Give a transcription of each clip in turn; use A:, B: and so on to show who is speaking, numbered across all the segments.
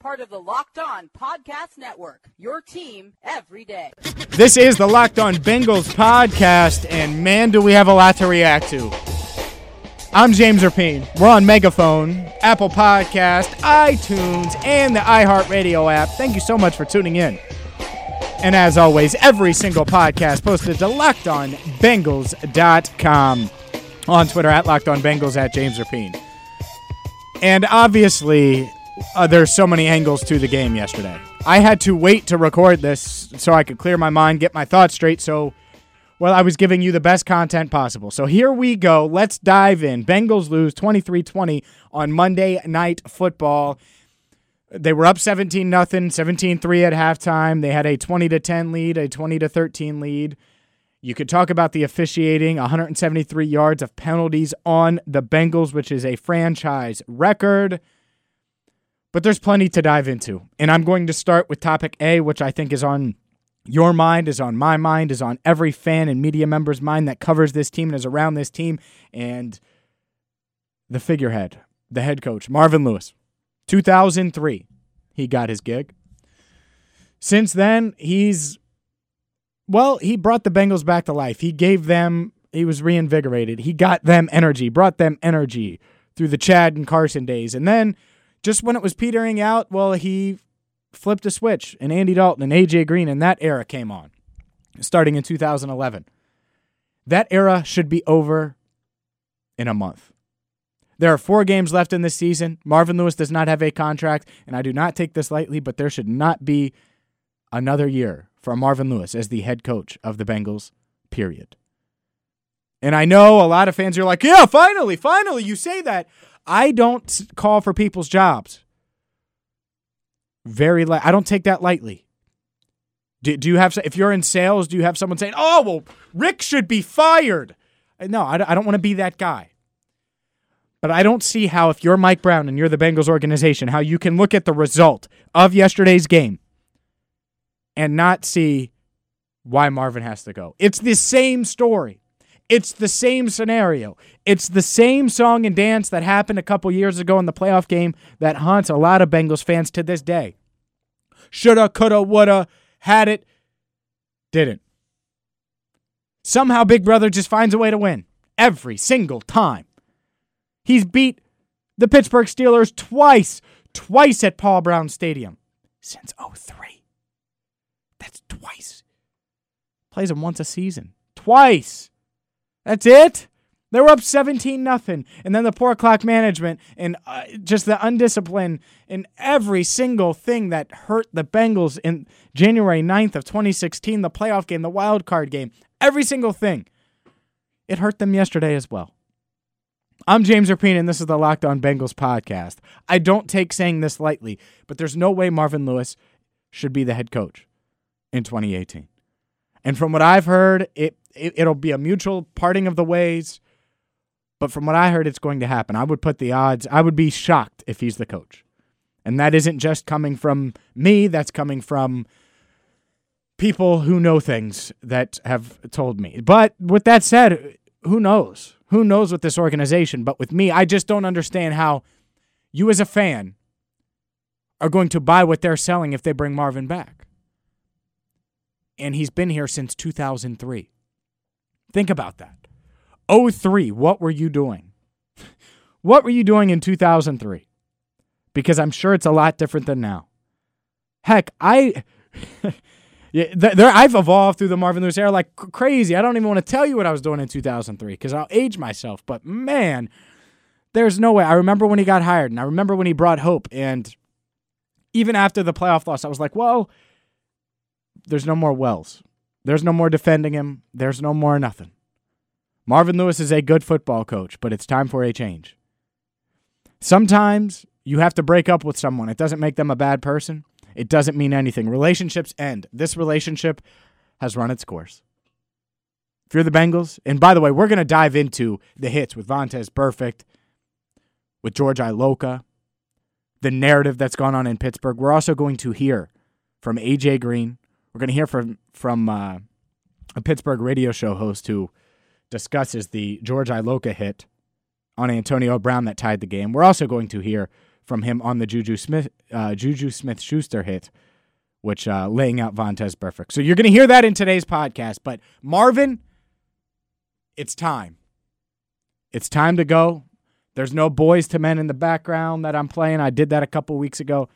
A: part of the Locked On Podcast Network. Your team every day.
B: This is the Locked On Bengals podcast, and man, do we have a lot to react to. I'm James Rapien. We're on Megaphone, Apple Podcast, iTunes, and the iHeartRadio app. Thank you so much for tuning in. And as always, every single podcast posted to LockedOnBengals.com on Twitter at Locked On Bengals at James Rapien. And obviously, uh, there's so many angles to the game yesterday. I had to wait to record this so I could clear my mind, get my thoughts straight. So, well, I was giving you the best content possible. So here we go. Let's dive in. Bengals lose 23 20 on Monday Night Football. They were up 17 nothing, 17-3 at halftime. They had a 20 to 10 lead, a 20 to 13 lead. You could talk about the officiating, 173 yards of penalties on the Bengals, which is a franchise record. But there's plenty to dive into. And I'm going to start with topic A, which I think is on your mind, is on my mind, is on every fan and media member's mind that covers this team and is around this team. And the figurehead, the head coach, Marvin Lewis. 2003, he got his gig. Since then, he's, well, he brought the Bengals back to life. He gave them, he was reinvigorated. He got them energy, brought them energy through the Chad and Carson days. And then just when it was petering out, well, he flipped a switch and Andy Dalton and AJ Green and that era came on starting in 2011. That era should be over in a month. There are four games left in this season. Marvin Lewis does not have a contract, and I do not take this lightly, but there should not be another year for Marvin Lewis as the head coach of the Bengals, period. And I know a lot of fans are like, yeah, finally, finally, you say that. I don't call for people's jobs. Very light. I don't take that lightly. Do, do you have, if you're in sales, do you have someone saying, oh, well, Rick should be fired? Uh, no, I, I don't want to be that guy. But I don't see how, if you're Mike Brown and you're the Bengals organization, how you can look at the result of yesterday's game and not see why Marvin has to go. It's the same story. It's the same scenario. It's the same song and dance that happened a couple years ago in the playoff game that haunts a lot of Bengals fans to this day. Shoulda, coulda, woulda, had it, didn't. Somehow Big Brother just finds a way to win every single time. He's beat the Pittsburgh Steelers twice, twice at Paul Brown Stadium since 03. That's twice. Plays them once a season. Twice. That's it. They were up 17 nothing, and then the poor clock management and uh, just the undiscipline in every single thing that hurt the Bengals in January 9th of 2016, the playoff game, the wild card game, every single thing. It hurt them yesterday as well. I'm James Rapien, and this is the Locked On Bengals podcast. I don't take saying this lightly, but there's no way Marvin Lewis should be the head coach in 2018. And from what I've heard, it, it it'll be a mutual parting of the ways. But from what I heard, it's going to happen. I would put the odds. I would be shocked if he's the coach, and that isn't just coming from me. That's coming from people who know things that have told me. But with that said, who knows? Who knows with this organization? But with me, I just don't understand how you, as a fan, are going to buy what they're selling if they bring Marvin back. And he's been here since 2003. Think about that. 03, what were you doing? what were you doing in 2003? Because I'm sure it's a lot different than now. Heck, I Yeah, there I've evolved through the Marvin Lewis era like crazy. I don't even want to tell you what I was doing in 2003 because I'll age myself. But man, there's no way. I remember when he got hired, and I remember when he brought hope. And even after the playoff loss, I was like, well, there's no more Wells. There's no more defending him. There's no more nothing. Marvin Lewis is a good football coach, but it's time for a change. Sometimes you have to break up with someone. It doesn't make them a bad person. it doesn't mean anything. Relationships end. This relationship has run its course. If you're the Bengals, and by the way, we're going to dive into the hits with Vontaze Burfict, with George Iloka, the narrative that's gone on in Pittsburgh. We're also going to hear from AJ Green. We're going to hear from from uh, a Pittsburgh radio show host who discusses the George Iloka hit on Antonio Brown that tied the game. We're also going to hear from him on the Juju Smith uh, Juju Smith Schuster hit, which uh, laying out Vontaze Burfict. So you're going to hear that in today's podcast. But Marvin, it's time. It's time to go. There's no Boyz II Men in the background that I'm playing. I did that a couple weeks ago.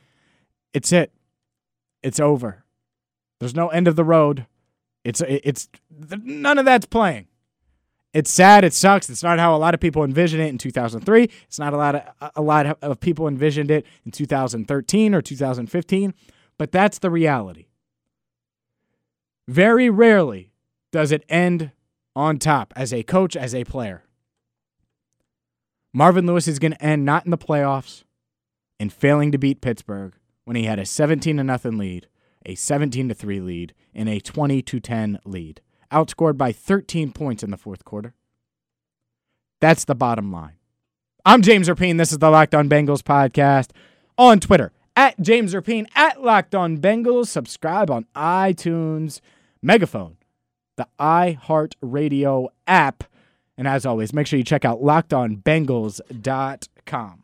B: It's it. It's over. There's no end of the road. It's it's none of that's playing. It's sad. It sucks. It's not how a lot of people envisioned it in 2003. It's not a lot of a lot of people envisioned it in 2013 or 2015. But that's the reality. Very rarely does it end on top as a coach, as a player. Marvin Lewis is going to end not in the playoffs and failing to beat Pittsburgh when he had a 17 to nothing lead, a 17 to 3 lead, and a 20 to 10 lead, outscored by 13 points in the fourth quarter. That's the bottom line. I'm James Rapien. This is the Locked On Bengals podcast on Twitter at James Rapien at Locked On Bengals. Subscribe on iTunes, Megaphone, the iHeartRadio app. And as always, make sure you check out lockedonbengals.com.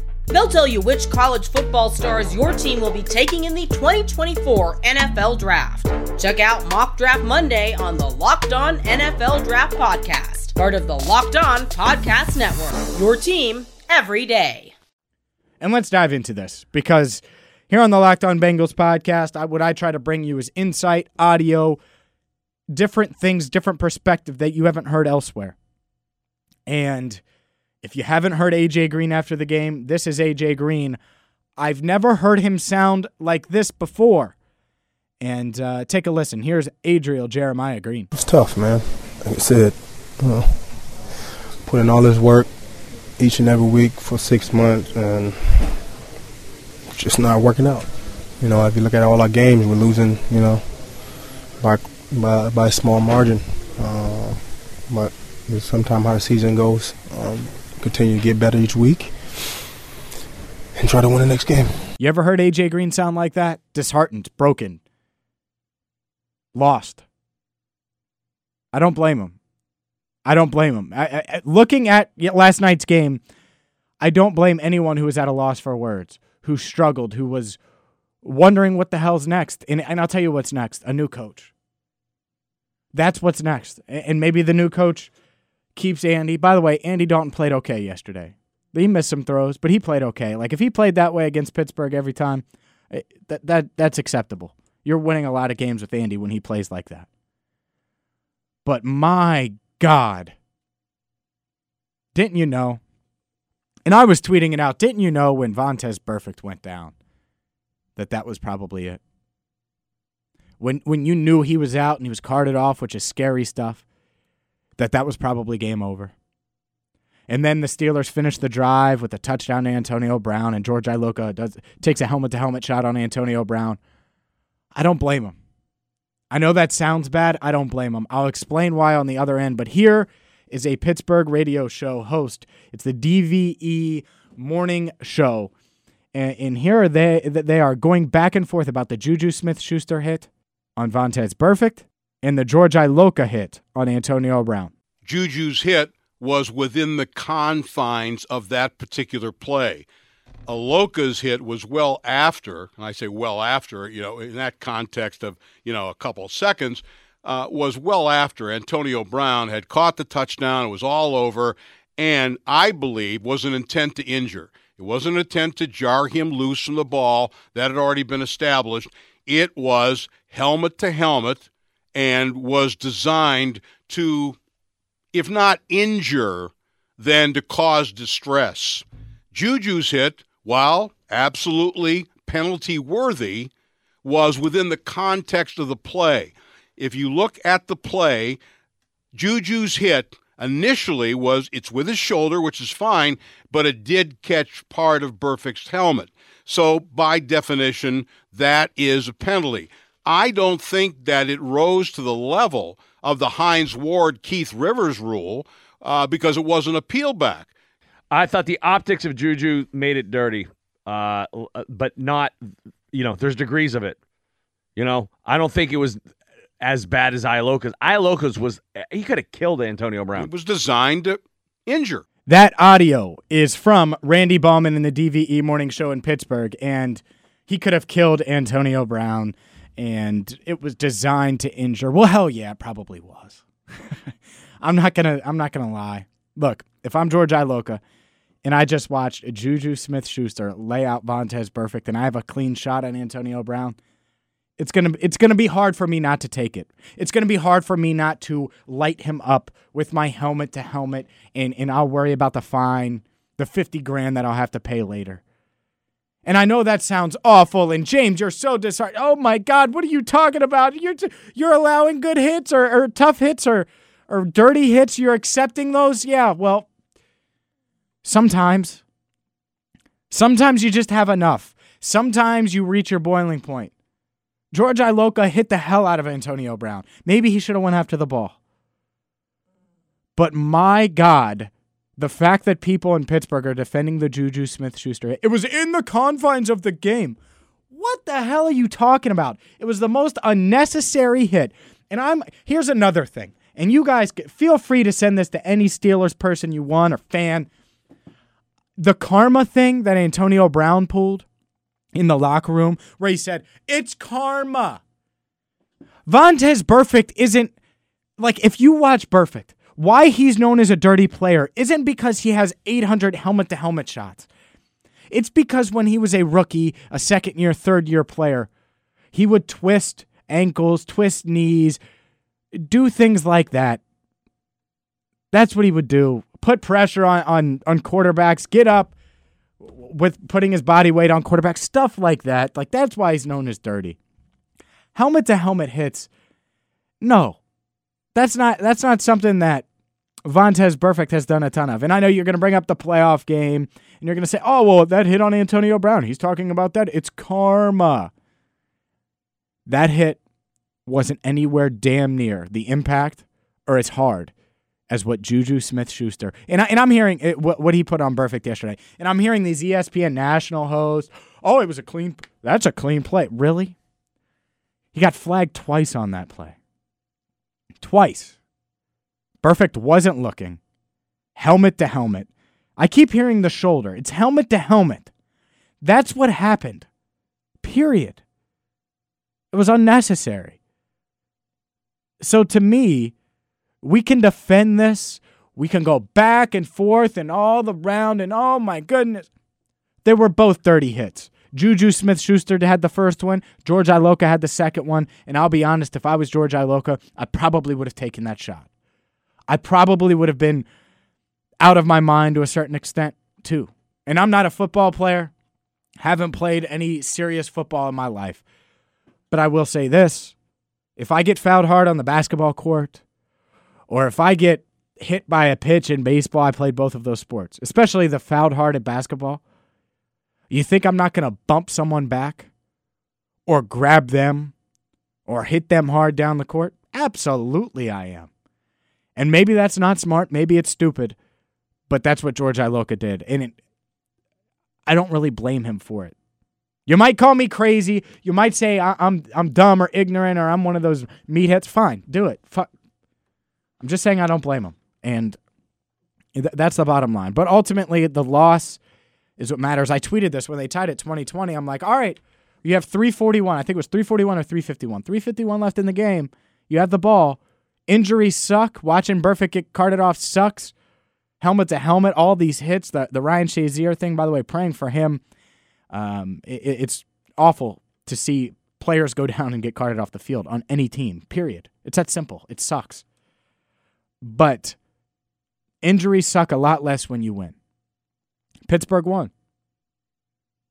C: They'll tell you which college football stars your team will be taking in the 2024 NFL Draft. Check out Mock Draft Monday on the Locked On NFL Draft Podcast, part of the Locked On Podcast Network. Your team every day.
B: And let's dive into this because here on the Locked On Bengals podcast, I, what I try to bring you is insight, audio, different things, different perspective that you haven't heard elsewhere. And if you haven't heard AJ Green after the game, this is AJ Green. I've never heard him sound like this before. And uh, take a listen. Here's Adriel Jeremiah Green.
D: It's tough, man. Like I said, you know, put in all this work each and every week for six months, and just not working out. You know, if you look at all our games, we're losing. You know, by by, by a small margin. Uh, but sometimes how the season goes. Um, continue to get better each week and try to win the next game.
B: You ever heard AJ Green sound like that? Disheartened, broken, lost. I don't blame him. I don't blame him. I, I, looking at last night's game, I don't blame anyone who was at a loss for words, who struggled, who was wondering what the hell's next. And, and I'll tell you what's next a new coach. That's what's next. And maybe the new coach keeps Andy. By the way, Andy Dalton played okay yesterday. He missed some throws, but he played okay. Like if he played that way against Pittsburgh every time, eh, that that that's acceptable. You're winning a lot of games with Andy when he plays like that. But my God, didn't you know? And I was tweeting it out. Didn't you know when Vontaze Burfict went down that that was probably it? When when you knew he was out and he was carted off, which is scary stuff that that was probably game over. And then the Steelers finish the drive with a touchdown to Antonio Brown, and George Iloka does takes a helmet to helmet shot on Antonio Brown. I don't blame him. I know that sounds bad. I don't blame him. I'll explain why on the other end. But here is a Pittsburgh radio show host. It's the DVE morning show. And, and here are they they are going back and forth about the Juju Smith Schuster hit on Vontaze Burfict and the George Iloka hit on Antonio Brown.
E: Juju's hit was within the confines of that particular play. Iloka's hit was well after, and I say well after, you know, in that context of, you know, a couple of seconds, uh, was well after Antonio Brown had caught the touchdown. It was all over, and I believe was an intent to injure. It wasn't an intent to jar him loose from the ball. That had already been established. It was helmet to helmet and was designed to, if not injure, then to cause distress. Juju's hit while absolutely penalty worthy, was within the context of the play. If you look at the play, Juju's hit initially was it's with his shoulder, which is fine, but it did catch part of Burfict's helmet. So by definition, that is a penalty. I don't think that it rose to the level of the Hines Ward Keith Rivers rule uh, because it wasn't a peel back.
F: I thought the optics of Juju made it dirty, uh, but not, you know, there's degrees of it. You know, I don't think it was as bad as Iloka's. Iloka's was he could have killed Antonio Brown.
E: It was designed to injure.
B: That audio is from Randy Baumann in the DVE morning show in Pittsburgh, and he could have killed Antonio Brown, and it was designed to injure. Well, hell yeah, it probably was. I'm not gonna. I'm not gonna lie. Look, if I'm George Iloka, and I just watched Juju Smith Schuster lay out Vontaze Burfict, and I have a clean shot on Antonio Brown it's gonna it's gonna be hard for me not to take it. It's gonna be hard for me not to light him up with my helmet to helmet, and and I'll worry about the fine, the fifty grand that I'll have to pay later. And I know that sounds awful. And James, you're so disheartened. Oh my God, what are you talking about? You're t- you're allowing good hits or, or tough hits or or dirty hits. You're accepting those. Yeah, well, sometimes. Sometimes you just have enough. Sometimes you reach your boiling point. George Iloka hit the hell out of Antonio Brown. Maybe he should have went after the ball. But my God, the fact that people in Pittsburgh are defending the Juju Smith Schuster, it was in the confines of the game. What the hell are you talking about? It was the most unnecessary hit. And I'm here's another thing. And you guys feel free to send this to any Steelers person you want or fan. The karma thing that Antonio Brown pulled in the locker room where he said, It's karma. Vontaze Burfict isn't like if you watch Burfict, why he's known as a dirty player isn't because he has 800 helmet to helmet shots. It's because when he was a rookie, a second year, third year player, he would twist ankles, twist knees, do things like that. That's what he would do. Put pressure on on, on quarterbacks, get up, with putting his body weight on quarterback, stuff like that. Like that's why he's known as dirty. Helmet to helmet hits. No. That's not that's not something that Vontaze Burfict has done a ton of. And I know you're going to bring up the playoff game and you're going to say, "Oh, well, that hit on Antonio Brown. He's talking about that. It's karma." That hit wasn't anywhere damn near the impact or as hard as what Juju Smith Schuster and I, and I'm hearing it, what, what he put on Burfict yesterday, and I'm hearing these ESPN national hosts. Oh, it was a clean. That's a clean play. Really? He got flagged twice on that play. Twice. Burfict wasn't looking. Helmet to helmet. I keep hearing the shoulder. It's helmet to helmet. That's what happened. Period. It was unnecessary. So to me, we can defend this. We can go back and forth and all the round and oh my goodness. They were both dirty hits. Juju Smith Schuster had the first one. George Iloka had the second one. And I'll be honest, if I was George Iloka, I probably would have taken that shot. I probably would have been out of my mind to a certain extent, too. And I'm not a football player, haven't played any serious football in my life. But I will say this if I get fouled hard on the basketball court, or if I get hit by a pitch in baseball, I played both of those sports, especially the fouled hard at basketball. You think I'm not going to bump someone back or grab them or hit them hard down the court? Absolutely, I am. And maybe that's not smart. Maybe it's stupid. But that's what George Iloka did. And it, I don't really blame him for it. You might call me crazy. You might say I, am I'm, I'm dumb or ignorant or I'm one of those meatheads. Fine, do it. Fuck, I'm just saying I don't blame him. And that's the bottom line. But ultimately, the loss is what matters. I tweeted this when they tied it 2020. I'm like, all right, you have 341. I think it was 341 or 351. 351 left in the game. You have the ball. Injuries suck. Watching Burfict get carted off sucks. Helmet to helmet, all these hits. The, the Ryan Shazier thing, by the way, praying for him. Um, it, it's awful to see players go down and get carted off the field on any team, period. It's that simple. It sucks. But injuries suck a lot less when you win. Pittsburgh won.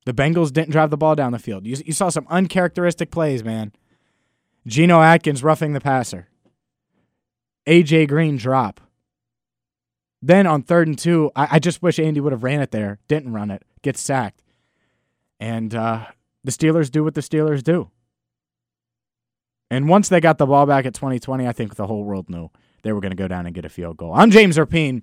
B: The Bengals didn't drive the ball down the field. You, you saw some uncharacteristic plays, man. Geno Atkins roughing the passer. AJ Green drop. Then on third and two, I, I just wish Andy would have ran it there. Didn't run it. Gets sacked. And uh, the Steelers do what the Steelers do. And once they got the ball back at 2020, I think the whole world knew they were going to go down and get a field goal. I'm James Rapien.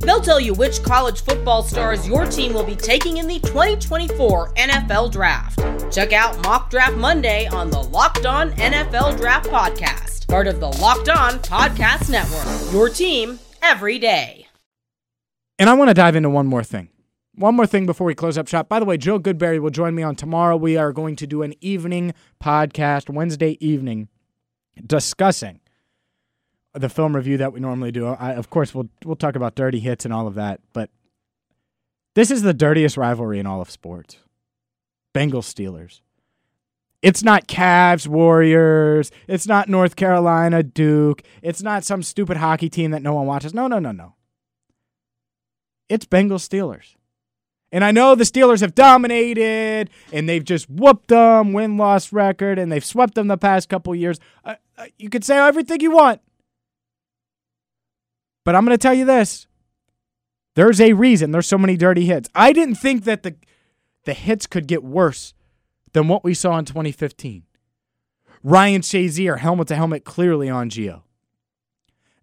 C: They'll tell you which college football stars your team will be taking in the 2024 NFL Draft. Check out Mock Draft Monday on the Locked On NFL Draft Podcast, part of the Locked On Podcast Network. Your team every day.
B: And I want to dive into one more thing. One more thing before we close up shop. By the way, Joe Goodberry will join me on tomorrow. We are going to do an evening podcast, Wednesday evening, discussing the film review that we normally do. I, of course, we'll we'll talk about dirty hits and all of that, but this is the dirtiest rivalry in all of sports. Bengals Steelers. It's not Cavs Warriors. It's not North Carolina Duke. It's not some stupid hockey team that no one watches. No, no, no, no. It's Bengals Steelers. And I know the Steelers have dominated and they've just whooped them, win loss record, and they've swept them the past couple years. Uh, uh, you could say everything you want. But I'm going to tell you this. There's a reason there's so many dirty hits. I didn't think that the the hits could get worse than what we saw in 2015. Ryan Shazier, helmet to helmet, clearly on Gio.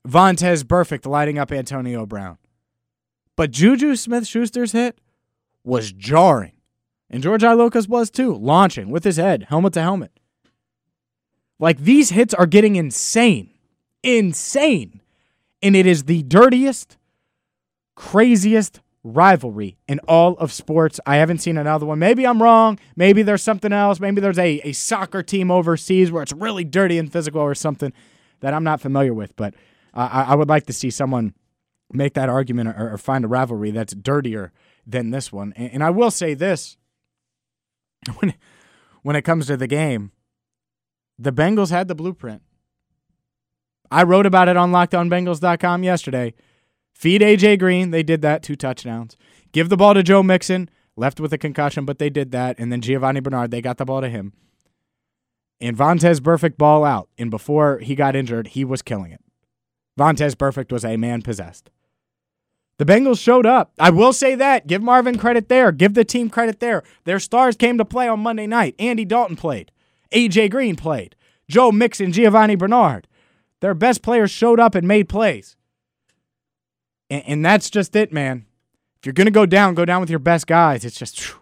B: Vontaze Burfict, lighting up Antonio Brown. But Juju Smith Schuster's hit was jarring. And George Iloka's was too, launching with his head, helmet to helmet. Like these hits are getting insane. Insane and it is the dirtiest, craziest rivalry in all of sports. I haven't seen another one. Maybe I'm wrong. Maybe there's something else. Maybe there's a, a soccer team overseas where it's really dirty and physical or something that I'm not familiar with. But uh, I, I, would like to see someone make that argument or, or, find a rivalry that's dirtier than this one. And, and I will say this when, when it comes to the game, the Bengals had the blueprint. I wrote about it on lockedonbengals.com yesterday. Feed AJ Green. They did that, two touchdowns. Give the ball to Joe Mixon, left with a concussion, but they did that. And then Giovani Bernard, they got the ball to him. And Vontaze Burfict ball out. And before he got injured, he was killing it. Vontaze Burfict was a man possessed. The Bengals showed up. I will say that. Give Marvin credit there. Give the team credit there. Their stars came to play on Monday night. Andy Dalton played. AJ Green played. Joe Mixon, Giovani Bernard. Their best players showed up and made plays. And, and that's just it, man. If you're going to go down, go down with your best guys. It's just. Whew.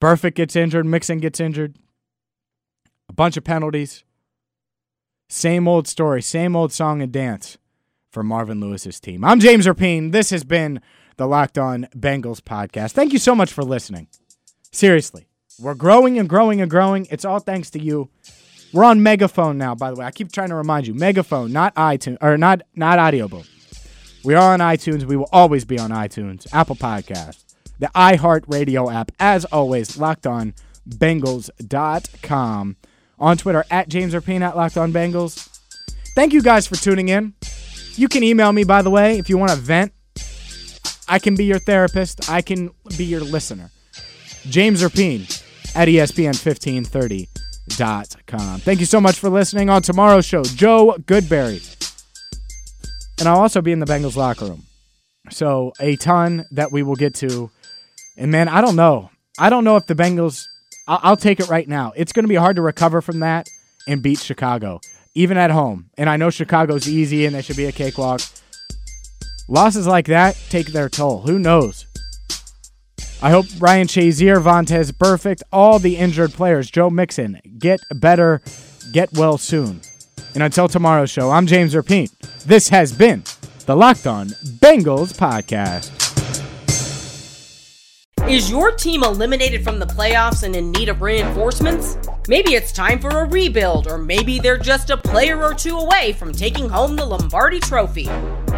B: Burfict gets injured. Mixon gets injured. A bunch of penalties. Same old story, same old song and dance for Marvin Lewis's team. I'm James Rapien. This has been the Locked On Bengals podcast. Thank you so much for listening. Seriously, we're growing and growing and growing. It's all thanks to you. We're on Megaphone now, by the way. I keep trying to remind you. Megaphone, not iTunes or not not Audioboom. We are on iTunes. We will always be on iTunes, Apple Podcasts, the iHeartRadio app. As always, locked on Bengals.com. On Twitter at James Rapien at Locked On Bengals. Thank you guys for tuning in. You can email me, by the way, if you want to vent. I can be your therapist. I can be your listener. James Rapien at ESPN 1530 com. Thank you so much for listening. On tomorrow's show, Joe Goodberry. And I'll also be in the Bengals locker room. So, a ton that we will get to. And man, I don't know. I don't know if the Bengals, I'll, I'll take it right now. It's going to be hard to recover from that and beat Chicago, even at home. And I know Chicago's easy and they should be a cakewalk. Losses like that take their toll. Who knows? I hope Ryan Shazier, Vontaze Burfict, all the injured players, Joe Mixon, get better, get well soon. And until tomorrow's show, I'm James Rapien. This has been the Locked On Bengals podcast.
C: Is your team eliminated from the playoffs and in need of reinforcements? Maybe it's time for a rebuild, or maybe they're just a player or two away from taking home the Lombardi Trophy.